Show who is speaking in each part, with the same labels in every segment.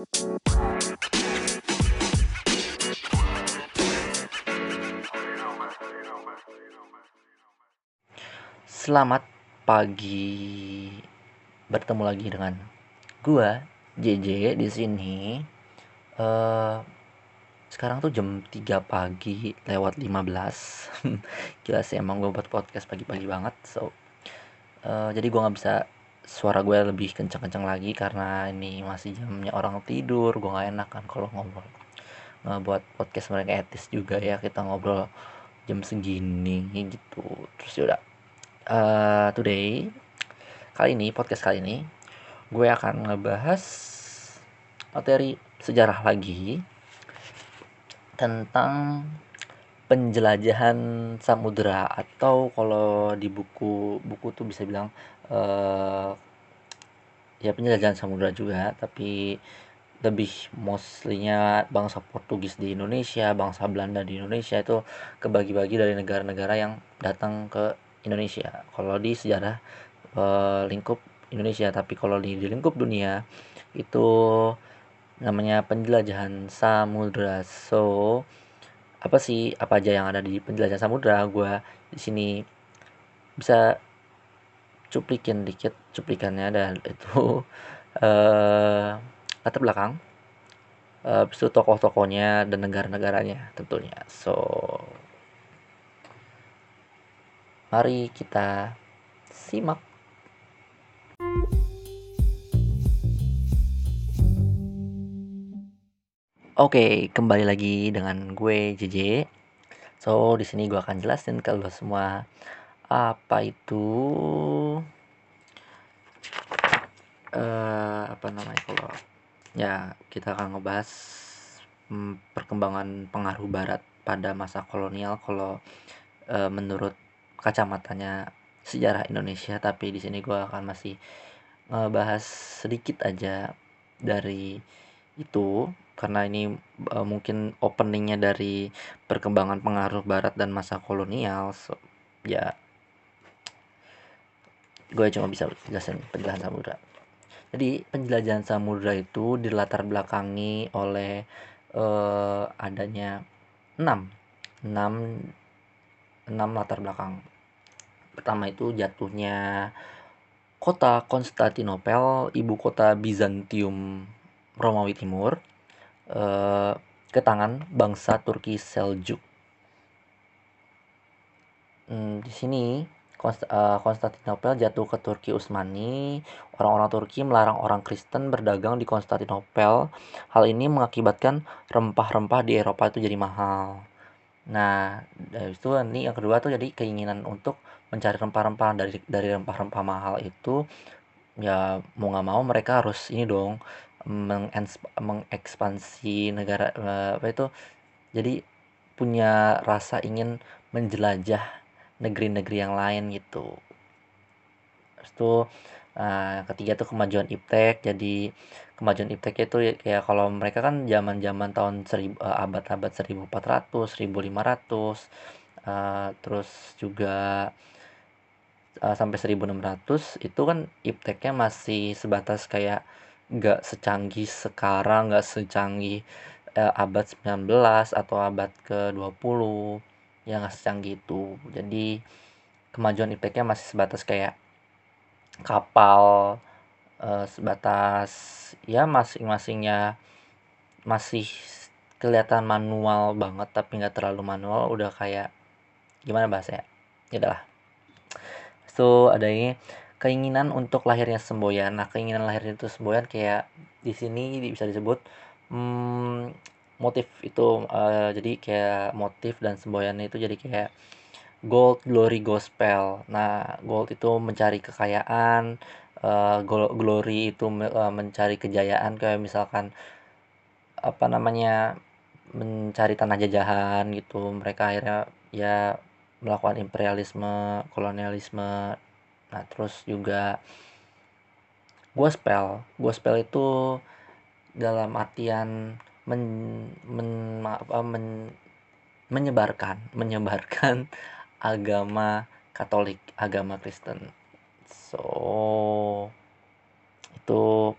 Speaker 1: Selamat pagi. Bertemu lagi dengan gua JJ di sini. Uh, sekarang tuh jam 3 pagi lewat 15. Gila sih emang gue buat podcast pagi-pagi banget. So uh, jadi gua nggak bisa suara gue lebih kencang-kencang lagi karena ini masih jamnya orang tidur. Gue nggak enak kan kalau ngobrol. Nggak buat podcast mereka etis juga ya kita ngobrol jam segini gitu. Terus ya udah uh, today kali ini podcast kali ini gue akan ngebahas materi sejarah lagi tentang penjelajahan samudera atau kalau di buku buku tuh bisa bilang uh, ya penjelajahan samudera juga tapi lebih mostlynya bangsa Portugis di Indonesia, bangsa Belanda di Indonesia itu kebagi-bagi dari negara-negara yang datang ke Indonesia. Kalau di sejarah e, lingkup Indonesia tapi kalau di, di lingkup dunia itu namanya penjelajahan samudra. So apa sih apa aja yang ada di penjelajahan samudra? Gue di sini bisa cuplikin dikit cuplikannya dan itu uh, latar belakang uh, itu tokoh-tokohnya dan negara-negaranya tentunya so Mari kita simak. Oke, kembali lagi dengan gue JJ. So, di sini gue akan jelasin ke lo semua apa itu? Uh, apa namanya kalau ya kita akan ngebahas hmm, perkembangan pengaruh barat pada masa kolonial kalau uh, menurut kacamatanya sejarah Indonesia. Tapi di sini gue akan masih ngebahas sedikit aja dari itu. Karena ini uh, mungkin openingnya dari perkembangan pengaruh Barat dan masa kolonial. So, ya gue cuma bisa jelasin penjelasan samudra jadi penjelajahan samudra itu dilatar belakangi oleh uh, adanya enam enam enam latar belakang. Pertama itu jatuhnya kota Konstantinopel, ibu kota Bizantium Romawi Timur, eh, ke tangan bangsa Turki Seljuk. Hmm, di sini eh, Konstantinopel jatuh ke Turki Utsmani. Orang-orang Turki melarang orang Kristen berdagang di Konstantinopel. Hal ini mengakibatkan rempah-rempah di Eropa itu jadi mahal. Nah, dari itu nanti yang kedua tuh jadi keinginan untuk mencari rempah-rempah dari dari rempah-rempah mahal itu ya mau nggak mau mereka harus ini dong mengekspansi negara eh, apa itu jadi punya rasa ingin menjelajah negeri-negeri yang lain gitu. Terus tuh Nah, ketiga tuh kemajuan iptek. Jadi kemajuan iptek itu ya kayak kalau mereka kan zaman-zaman tahun seribu uh, abad-abad 1400, 1500 uh, terus juga uh, sampai 1600 itu kan ipteknya masih sebatas kayak nggak secanggih sekarang, nggak secanggih uh, abad 19 atau abad ke-20 yang nggak secanggih itu. Jadi kemajuan ipteknya masih sebatas kayak kapal uh, sebatas ya masing-masingnya masih kelihatan manual banget tapi nggak terlalu manual udah kayak gimana bahasa ya ya udahlah so ada ini keinginan untuk lahirnya semboyan. Nah keinginan lahirnya itu semboyan kayak di sini bisa disebut hmm, motif itu uh, jadi kayak motif dan semboyan itu jadi kayak gold glory gospel. Nah gold itu mencari kekayaan uh, glory itu uh, mencari kejayaan kayak misalkan apa namanya mencari tanah jajahan gitu. Mereka akhirnya ya melakukan imperialisme kolonialisme. Nah terus juga gospel. Gospel itu dalam artian men, men, apa, men, menyebarkan menyebarkan agama Katolik, agama Kristen. So itu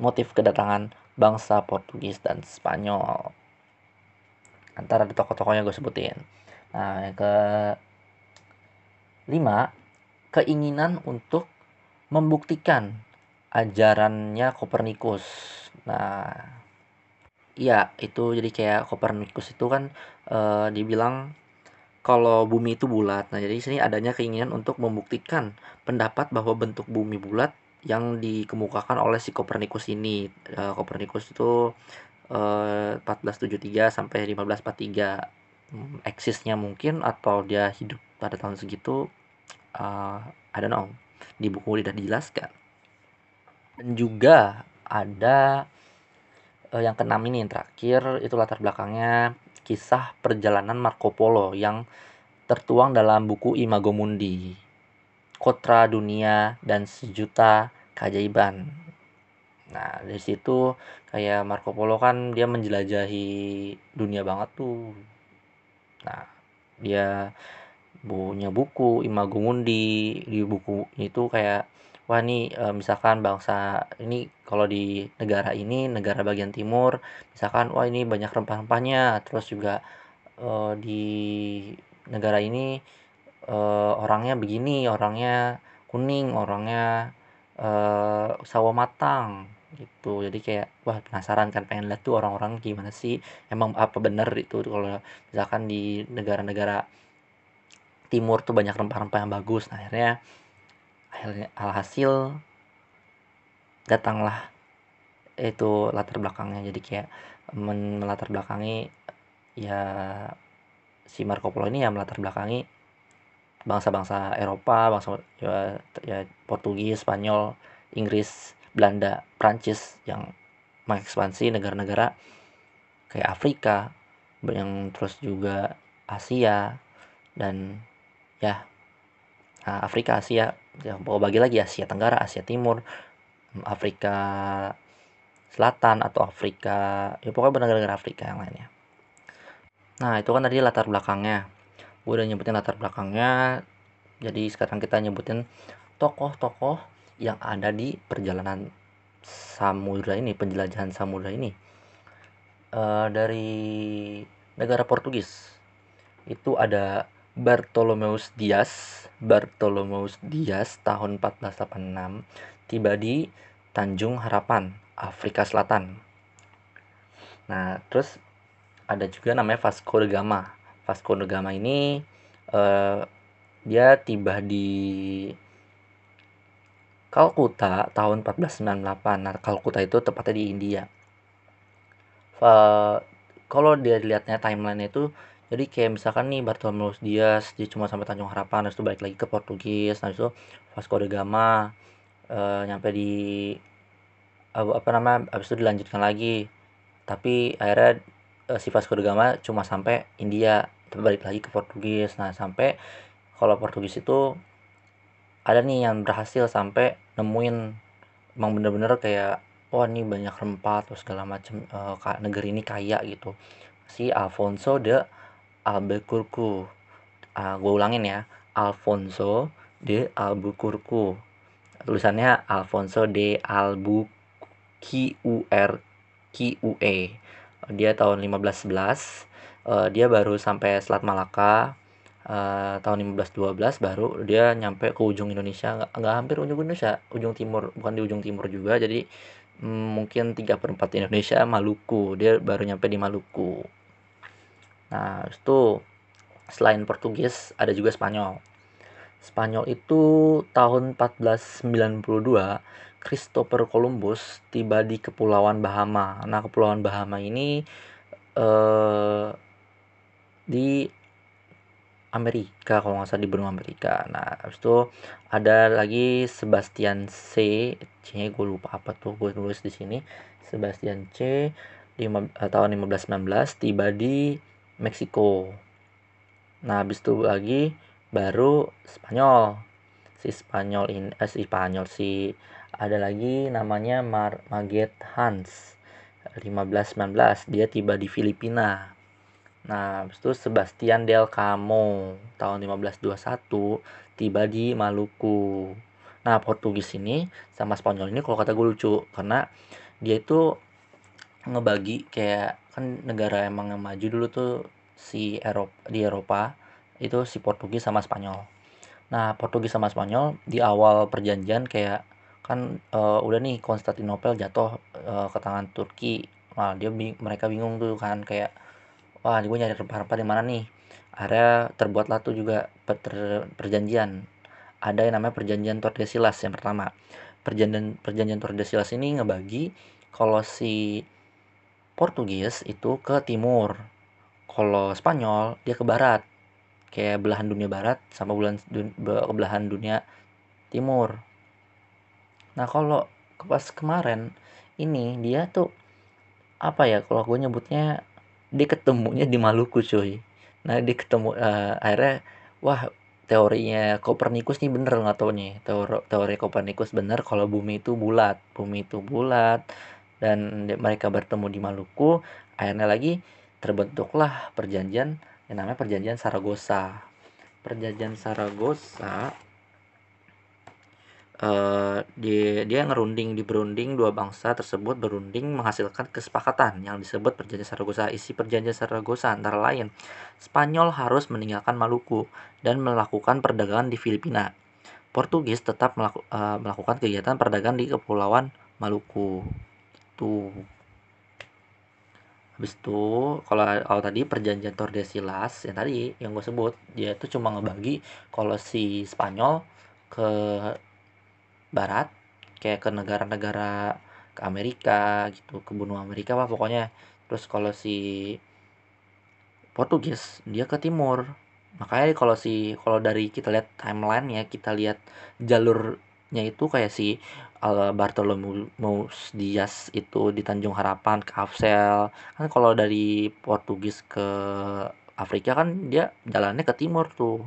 Speaker 1: motif kedatangan bangsa Portugis dan Spanyol. Antara di tokoh-tokohnya gue sebutin. Nah yang ke lima keinginan untuk membuktikan ajarannya Kopernikus. Nah iya itu jadi kayak Kopernikus itu kan e, dibilang kalau bumi itu bulat. Nah jadi sini adanya keinginan untuk membuktikan pendapat bahwa bentuk bumi bulat yang dikemukakan oleh si Kopernikus ini. Kopernikus itu 1473 eh, sampai 1543 hmm, eksisnya mungkin atau dia hidup pada tahun segitu uh, I don't know. Di buku tidak dijelaskan. Dan juga ada uh, yang keenam ini yang terakhir itu latar belakangnya kisah perjalanan Marco Polo yang tertuang dalam buku Imago Mundi Kotra Dunia dan Sejuta Keajaiban Nah, dari situ kayak Marco Polo kan dia menjelajahi dunia banget tuh. Nah, dia punya buku Imago Mundi di buku itu kayak wah nih e, misalkan bangsa ini kalau di negara ini negara bagian timur misalkan wah ini banyak rempah-rempahnya terus juga e, di negara ini e, orangnya begini orangnya kuning orangnya e, sawo matang gitu. Jadi kayak wah penasaran kan pengen lihat tuh orang-orang gimana sih emang apa bener itu kalau misalkan di negara-negara timur tuh banyak rempah-rempah yang bagus. Nah, akhirnya alhasil datanglah itu latar belakangnya. Jadi kayak melatar belakangi ya si Marco Polo ini ya melatar belakangi bangsa-bangsa Eropa bangsa ya, ya Portugis Spanyol Inggris Belanda, Prancis yang mengekspansi negara-negara kayak Afrika, yang terus juga Asia dan ya nah, Afrika, Asia, ya bagi lagi Asia Tenggara, Asia Timur, Afrika Selatan atau Afrika, ya pokoknya negara-negara Afrika yang lainnya. Nah itu kan tadi latar belakangnya. Gue udah nyebutin latar belakangnya. Jadi sekarang kita nyebutin tokoh-tokoh yang ada di perjalanan samudra ini, penjelajahan samudra ini. Uh, dari negara Portugis itu ada Bartolomeus Dias. Bartolomeus Dias tahun 1486 tiba di Tanjung Harapan, Afrika Selatan. Nah, terus ada juga namanya Vasco da Gama. Vasco da Gama ini uh, dia tiba di Kalkuta tahun 1498. Nah, Kalkuta itu tepatnya di India. Uh, kalau dia lihatnya timeline itu jadi kayak misalkan nih Bartolomeus Dias dia cuma sampai Tanjung Harapan terus itu balik lagi ke Portugis nah itu Vasco da Gama uh, nyampe di apa nama habis itu dilanjutkan lagi. Tapi akhirnya uh, si Vasco da Gama cuma sampai India tapi balik lagi ke Portugis. Nah sampai kalau Portugis itu ada nih yang berhasil sampai nemuin emang bener-bener kayak wah ini banyak rempah atau segala macam uh, negeri ini kaya gitu. Si Alfonso de Albuquerque. Uh, ah, gue ulangin ya. Alfonso de Albuquerque. Tulisannya Alfonso de Albuquerque. Dia tahun 1511 uh, dia baru sampai Selat Malaka. Uh, tahun 1512 baru dia nyampe ke ujung Indonesia. Nggak, hampir ujung Indonesia ujung timur. Bukan di ujung timur juga jadi mm, mungkin 3 per 4 Indonesia Maluku. Dia baru nyampe di Maluku nah itu selain Portugis ada juga Spanyol. Spanyol itu tahun 1492 Christopher Columbus tiba di Kepulauan Bahama. Nah, Kepulauan Bahama ini eh, di Amerika kalau nggak salah di benua Amerika. Nah habis itu ada lagi Sebastian C C nya gue lupa apa tuh gue nulis di sini. Sebastian C di uh, tahun 1519 tiba di Meksiko. Nah habis itu lagi baru Spanyol. Si Spanyol ini eh, si Spanyol si ada lagi namanya Mar Maget Hans. 1519 dia tiba di Filipina. Nah, habis itu Sebastian Del Camo tahun 1521 tiba di Maluku. Nah, Portugis ini sama Spanyol ini kalau kata gue lucu karena dia itu ngebagi kayak kan negara emang yang maju dulu tuh si Eropa di Eropa itu si Portugis sama Spanyol. Nah Portugis sama Spanyol di awal perjanjian kayak kan uh, udah nih Konstantinopel jatuh uh, ke tangan Turki. Nah dia mereka bingung tuh kan kayak wah gue nyari rempah-rempah di mana nih? Akhirnya terbuatlah tuh juga per perjanjian. Ada yang namanya perjanjian Tordesillas yang pertama. Perjanjian perjanjian Tordesillas ini ngebagi kalau si Portugis itu ke timur. Kalau Spanyol dia ke barat. Kayak belahan dunia barat sama bulan belahan dunia timur. Nah kalau pas kemarin ini dia tuh apa ya kalau gue nyebutnya dia ketemunya di Maluku cuy. Nah dia ketemu uh, akhirnya wah teorinya Kopernikus nih bener nggak tau nih teori teori Kopernikus bener kalau bumi itu bulat. Bumi itu bulat dan mereka bertemu di Maluku akhirnya lagi terbentuklah perjanjian yang namanya perjanjian Saragossa perjanjian Saragossa uh, dia dia ngerunding di berunding dua bangsa tersebut berunding menghasilkan kesepakatan yang disebut perjanjian Saragossa. Isi perjanjian Saragossa antara lain Spanyol harus meninggalkan Maluku dan melakukan perdagangan di Filipina. Portugis tetap melaku, uh, melakukan kegiatan perdagangan di Kepulauan Maluku. Itu. Habis itu kalau, kalau tadi perjanjian Tordesillas yang tadi yang gue sebut dia itu cuma ngebagi kalau si Spanyol ke barat kayak ke negara-negara ke Amerika gitu ke benua Amerika lah pokoknya terus kalau si Portugis dia ke timur makanya kalau si kalau dari kita lihat timeline ya kita lihat jalurnya itu kayak si uh, Bartolomeu Dias itu di Tanjung Harapan ke Afsel kan kalau dari Portugis ke Afrika kan dia jalannya ke timur tuh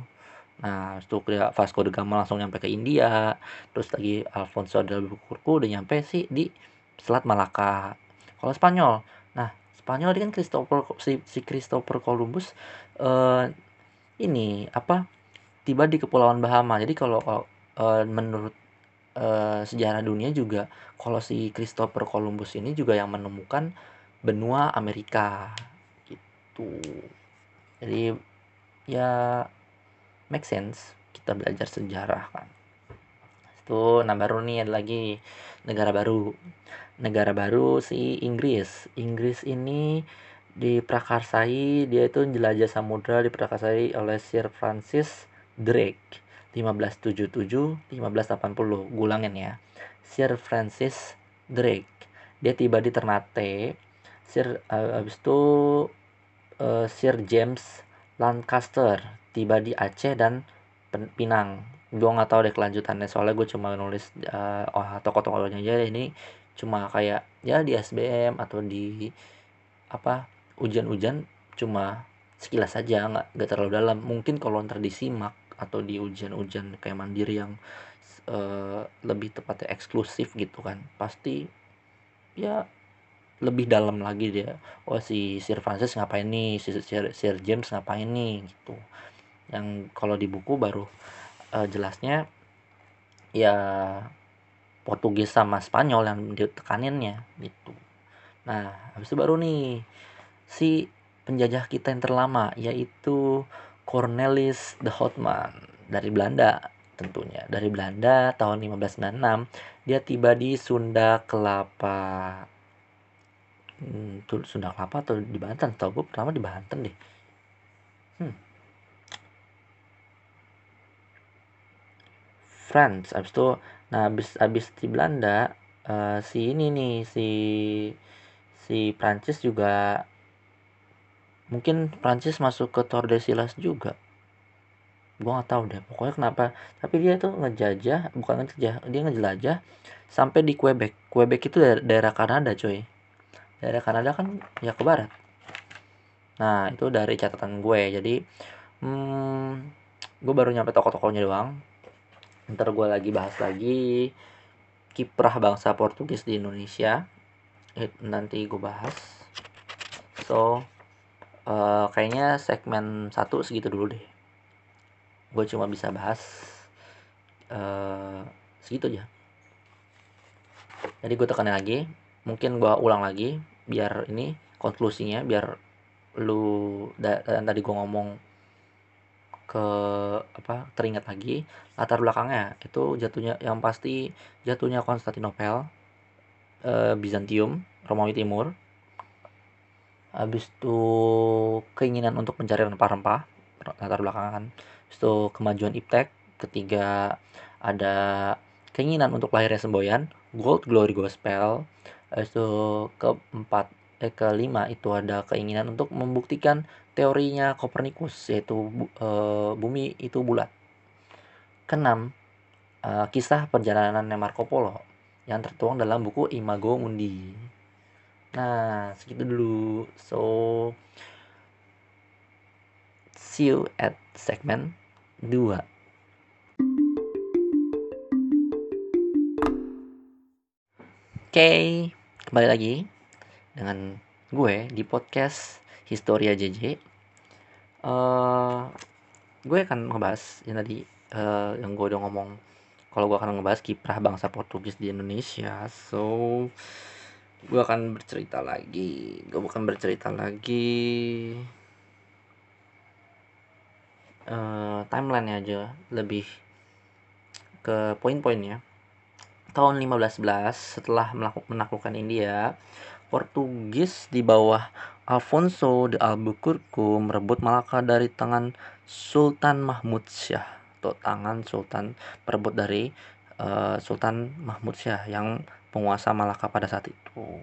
Speaker 1: Nah, itu dia Vasco da Gama langsung nyampe ke India. Terus lagi Alfonso de Albuquerque udah nyampe sih di Selat Malaka. Kalau Spanyol, nah Spanyol ini kan Christopher si, si Christopher Columbus uh, ini apa tiba di Kepulauan Bahama. Jadi kalau uh, menurut uh, sejarah dunia juga kalau si Christopher Columbus ini juga yang menemukan benua Amerika gitu. Jadi ya make sense kita belajar sejarah kan. Itu nah baru nih ada lagi negara baru. Negara baru si Inggris. Inggris ini diprakarsai dia itu jelajah samudra diprakarsai oleh Sir Francis Drake 1577 1580 gulangin ya. Sir Francis Drake. Dia tiba di Ternate. Sir uh, habis itu uh, Sir James Lancaster tiba di Aceh dan Pinang. Gue nggak tahu deh kelanjutannya soalnya gue cuma nulis uh, oh toko-tokonya aja ini cuma kayak ya di SBM atau di apa ujian-ujian cuma sekilas saja nggak nggak terlalu dalam. Mungkin kalau ntar disimak atau di ujian-ujian kayak mandiri yang uh, lebih tepatnya eksklusif gitu kan pasti ya lebih dalam lagi dia. Oh si Sir Francis ngapain nih? Si Sir, Sir James ngapain nih? Gitu. Yang kalau di buku baru uh, jelasnya ya Portugis sama Spanyol yang ditekaninnya gitu. Nah habis itu baru nih si penjajah kita yang terlama yaitu Cornelis de Houtman dari Belanda tentunya. Dari Belanda tahun 1596 dia tiba di Sunda Kelapa. Hmm, Sunda Kelapa atau di Banten? Tau gue pertama di Banten deh. Hmm. France abis itu nah abis abis di Belanda uh, si ini nih si si Prancis juga mungkin Prancis masuk ke Tordesillas juga. Gua nggak tahu deh pokoknya kenapa. Tapi dia tuh ngejajah bukan ngejajah dia ngejelajah sampai di Quebec. Quebec itu daerah, daerah Kanada coy daerah Kanada kan ya ke barat. Nah itu dari catatan gue. Jadi hmm, gue baru nyampe toko-tokonya doang. Ntar gue lagi bahas lagi kiprah bangsa Portugis di Indonesia. Nanti gue bahas. So uh, kayaknya segmen satu segitu dulu deh. Gue cuma bisa bahas uh, segitu aja. Jadi gue tekanin lagi mungkin gua ulang lagi biar ini konklusinya biar lu da, tadi gua ngomong ke apa teringat lagi latar belakangnya. Itu jatuhnya yang pasti jatuhnya Konstantinopel e, Bizantium Romawi Timur habis itu keinginan untuk mencari rempah-rempah latar belakangan habis itu kemajuan iptek ketiga ada keinginan untuk lahirnya semboyan gold glory gospel habis itu keempat eh kelima itu ada keinginan untuk membuktikan teorinya Kopernikus yaitu e, bumi itu bulat. Keenam, e, kisah perjalanan Marco Polo yang tertuang dalam buku Imago Mundi. Nah, segitu dulu. So, see you at segmen 2. Oke, okay, kembali lagi dengan gue di podcast Historia JJ. Uh, eh, gue akan ngebahas yang tadi uh, yang gue udah ngomong kalau gue akan ngebahas kiprah bangsa Portugis di Indonesia. So gue akan bercerita lagi. Gue bukan bercerita lagi uh, timeline aja lebih ke poin-poinnya. Tahun 1511 setelah menaklukkan India, Portugis di bawah Alfonso de Albuquerque merebut Malaka dari tangan Sultan Mahmud Syah atau tangan Sultan merebut dari uh, Sultan Mahmud Syah yang penguasa Malaka pada saat itu.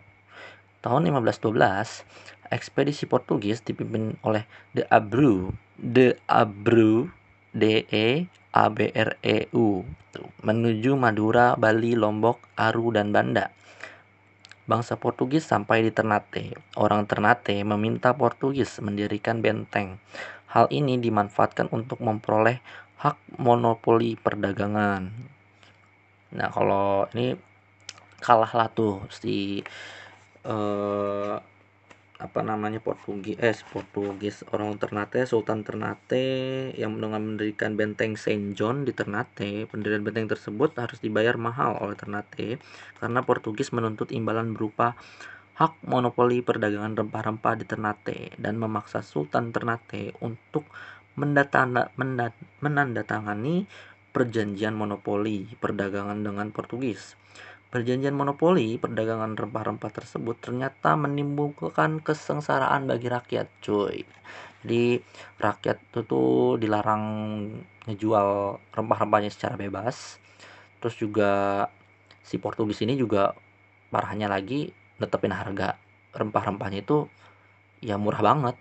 Speaker 1: Tahun 1512, ekspedisi Portugis dipimpin oleh De Abreu, De Abreu, D E A B R E U menuju Madura, Bali, Lombok, Aru dan Banda Bangsa Portugis sampai di Ternate. Orang Ternate meminta Portugis mendirikan benteng. Hal ini dimanfaatkan untuk memperoleh hak monopoli perdagangan. Nah, kalau ini kalahlah tuh si uh, apa namanya Portugis eh Portugis orang Ternate Sultan Ternate yang dengan mendirikan benteng Saint John di Ternate. Pendirian benteng tersebut harus dibayar mahal oleh Ternate karena Portugis menuntut imbalan berupa hak monopoli perdagangan rempah-rempah di Ternate dan memaksa Sultan Ternate untuk menandatangani perjanjian monopoli perdagangan dengan Portugis Perjanjian monopoli perdagangan rempah-rempah tersebut ternyata menimbulkan kesengsaraan bagi rakyat, cuy. Jadi rakyat itu tuh dilarang ngejual rempah-rempahnya secara bebas. Terus juga si Portugis ini juga parahnya lagi netepin harga rempah-rempahnya itu ya murah banget.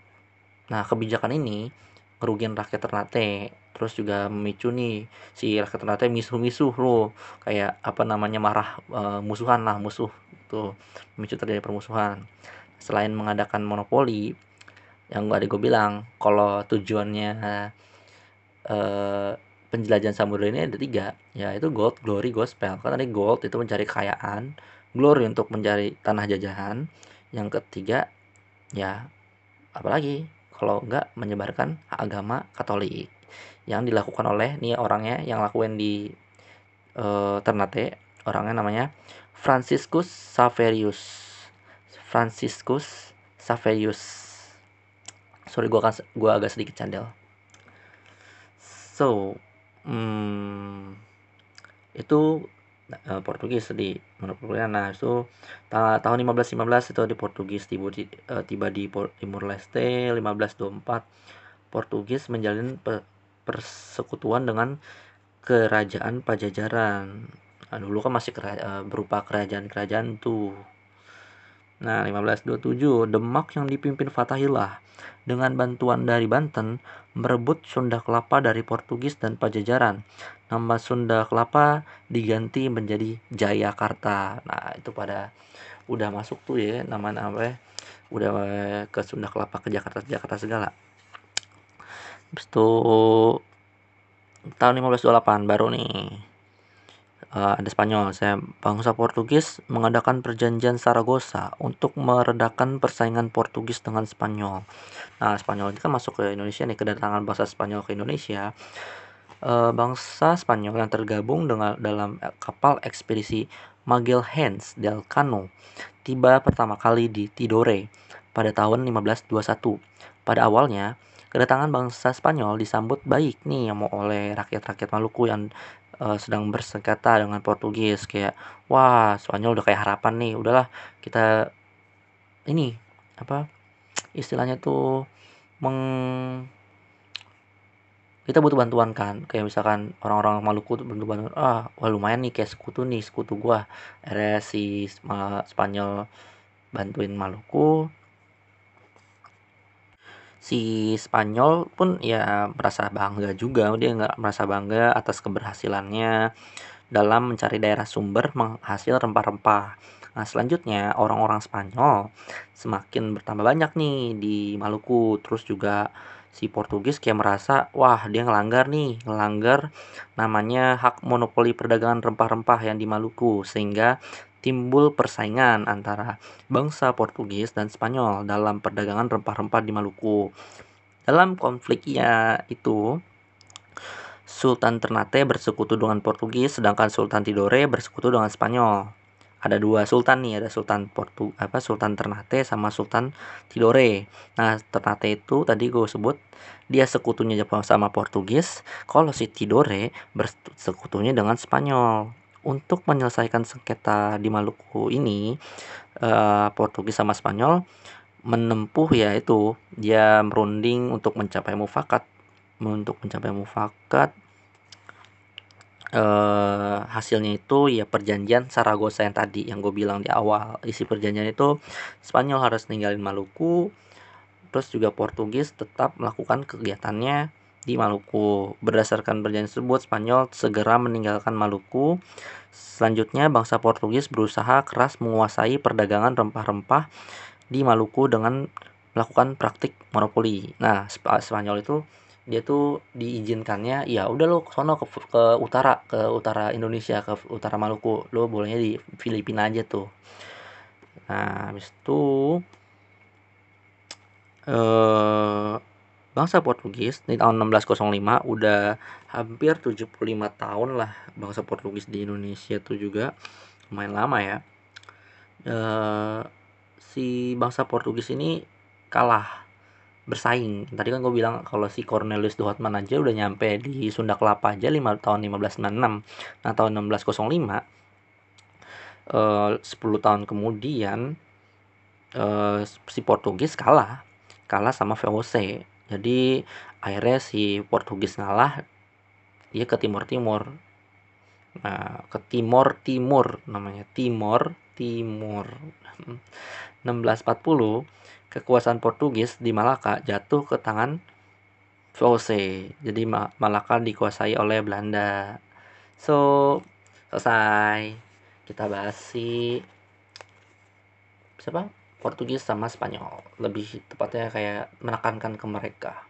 Speaker 1: Nah, kebijakan ini kerugian rakyat Ternate terus juga memicu nih si rakyat Ternate misuh-misuh loh kayak apa namanya marah e, musuhan lah musuh itu memicu terjadi permusuhan. Selain mengadakan monopoli yang gak ada gue bilang kalau tujuannya e, penjelajahan samudera ini ada tiga. Yaitu gold glory gospel. Kan tadi gold itu mencari kekayaan glory untuk mencari tanah jajahan. Yang ketiga ya apalagi? Kalau enggak menyebarkan agama Katolik yang dilakukan oleh nih orangnya yang lakuin di uh, Ternate orangnya namanya Franciscus Saverius. Franciscus Saverius. Sorry gua kan gua agak sedikit candel. So hmm, itu uh, Portugis di menurut nah itu ta tahun 1515 itu di Portugis tiba di, uh, tiba di Timur Leste 1524 Portugis menjalin persekutuan dengan kerajaan Pajajaran nah, dulu kan masih kera, uh, berupa kerajaan-kerajaan tuh nah 1527 Demak yang dipimpin Fatahillah dengan bantuan dari Banten merebut Sunda Kelapa dari Portugis dan Pajajaran nama Sunda Kelapa diganti menjadi Jayakarta. Nah, itu pada udah masuk tuh ya nama-nama udah ke Sunda Kelapa ke Jakarta Jakarta segala. Habis itu tahun 1528 baru nih uh, ada Spanyol. Saya bangsa Portugis mengadakan perjanjian Saragossa untuk meredakan persaingan Portugis dengan Spanyol. Nah, Spanyol ini kan masuk ke Indonesia nih kedatangan bangsa Spanyol ke Indonesia uh, bangsa Spanyol yang tergabung dengan dalam kapal ekspedisi Magalhães del Cano tiba pertama kali di Tidore pada tahun 1521. Pada awalnya, kedatangan bangsa Spanyol disambut baik nih oleh rakyat-rakyat Maluku yang uh, sedang bersengketa dengan Portugis. Kayak wah Spanyol udah kayak harapan nih udahlah kita ini apa istilahnya tuh meng kita butuh bantuan kan? Kayak misalkan orang-orang Maluku tuh butuh bantuan ah wah lumayan nih kayak sekutu nih sekutu gua. Akhirnya si Spanyol bantuin Maluku si Spanyol pun ya merasa bangga juga dia nggak merasa bangga atas keberhasilannya dalam mencari daerah sumber menghasil rempah-rempah Nah, selanjutnya orang-orang Spanyol semakin bertambah banyak nih di Maluku. Terus juga si Portugis kayak merasa, wah dia ngelanggar nih, ngelanggar namanya hak monopoli perdagangan rempah-rempah yang di Maluku. Sehingga timbul persaingan antara bangsa Portugis dan Spanyol dalam perdagangan rempah-rempah di Maluku. Dalam konfliknya itu, Sultan Ternate bersekutu dengan Portugis, sedangkan Sultan Tidore bersekutu dengan Spanyol. Ada dua sultan nih ada sultan Portu apa sultan Ternate sama sultan Tidore. Nah Ternate itu tadi gue sebut dia sekutunya Jepang sama Portugis kalau si Tidore bersekutunya dengan Spanyol untuk menyelesaikan sengketa di Maluku ini uh, Portugis sama Spanyol menempuh ya itu dia merunding untuk mencapai mufakat. Untuk mencapai mufakat eh, hasilnya itu ya perjanjian Saragossa yang tadi yang gue bilang di awal. Isi perjanjian itu Spanyol harus ninggalin Maluku terus juga Portugis tetap melakukan kegiatannya di Maluku. Berdasarkan perjanjian tersebut Spanyol segera meninggalkan Maluku. Selanjutnya bangsa Portugis berusaha keras menguasai perdagangan rempah-rempah di Maluku dengan melakukan praktik monopoli. Nah Spanyol itu dia tuh diizinkannya ya udah lo sono ke, ke utara ke utara Indonesia ke utara Maluku. Lo bolehnya di Filipina aja tuh. Nah habis itu eh bangsa Portugis di tahun 1605 udah hampir 75 tahun lah bangsa Portugis di Indonesia tuh juga lumayan lama ya eh si bangsa Portugis ini kalah bersaing. Tadi kan gue bilang kalau si Cornelius de Houtman aja udah nyampe di Sunda Kelapa aja 5 tahun 1596. Nah, tahun 1605 eh 10 tahun kemudian eh, si Portugis kalah. Kalah sama VOC. Jadi akhirnya si Portugis ngalah dia ke Timur Timur. Nah, ke Timur Timur namanya Timur Timur. 1640 kekuasaan Portugis di Malaka jatuh ke tangan VOC. Jadi Malaka dikuasai oleh Belanda. So, selesai. Kita bahas si siapa? Portugis sama Spanyol. Lebih tepatnya kayak menekankan ke mereka.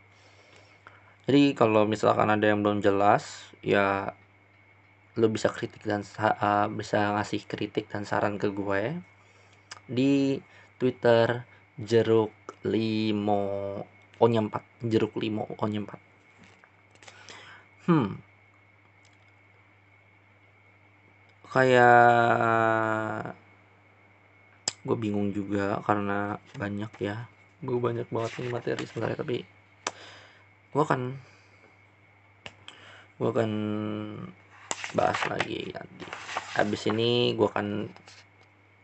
Speaker 1: Jadi kalau misalkan ada yang belum jelas, ya lo bisa kritik dan uh, bisa ngasih kritik dan saran ke gue di Twitter jeruk limo ohnya 4 jeruk limo ohnya 4 hmm kayak gue bingung juga karena banyak ya. Gue banyak banget nih materi sebenarnya tapi gue akan gue akan bahas lagi nanti. Habis ini gue akan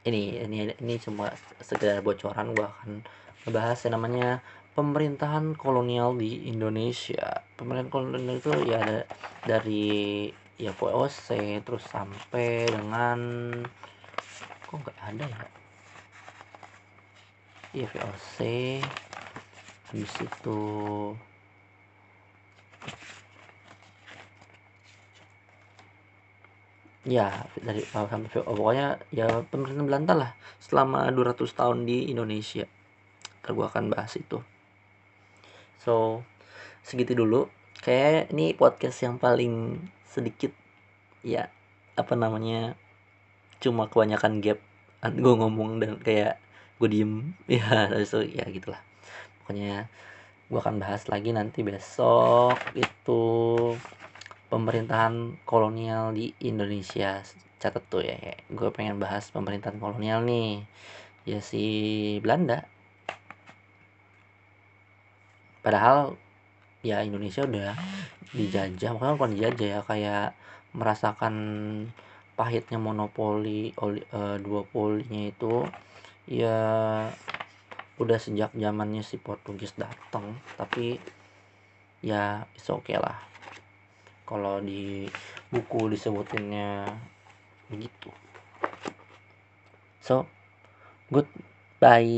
Speaker 1: ini ini ini cuma sekedar bocoran gua akan ngebahas yang namanya pemerintahan kolonial di Indonesia. Pemerintahan kolonial itu ya dari ya VOC terus sampai dengan kok nggak ada ya ya VOC habis itu Ya, dari sampai oh, pokoknya ya pemerintah Belanda lah selama 200 tahun di Indonesia. Ntar gue akan bahas itu. So, segitu dulu. Kayak ini podcast yang paling sedikit ya apa namanya cuma kebanyakan gap gue ngomong dan kayak gue diem. Ya itu ya gitulah. Pokoknya gue akan bahas lagi nanti besok itu pemerintahan kolonial di Indonesia. Catat tuh ya gue pengen bahas pemerintahan kolonial nih. Ya si Belanda. Padahal ya Indonesia udah dijajah. Makanya bukan dijajah ya kayak merasakan pahitnya monopoli oli, uh, duopolinya itu ya udah sejak zamannya si Portugis datang tapi ya oke okay lah. Kalau di buku disebutinnya begitu. So goodbye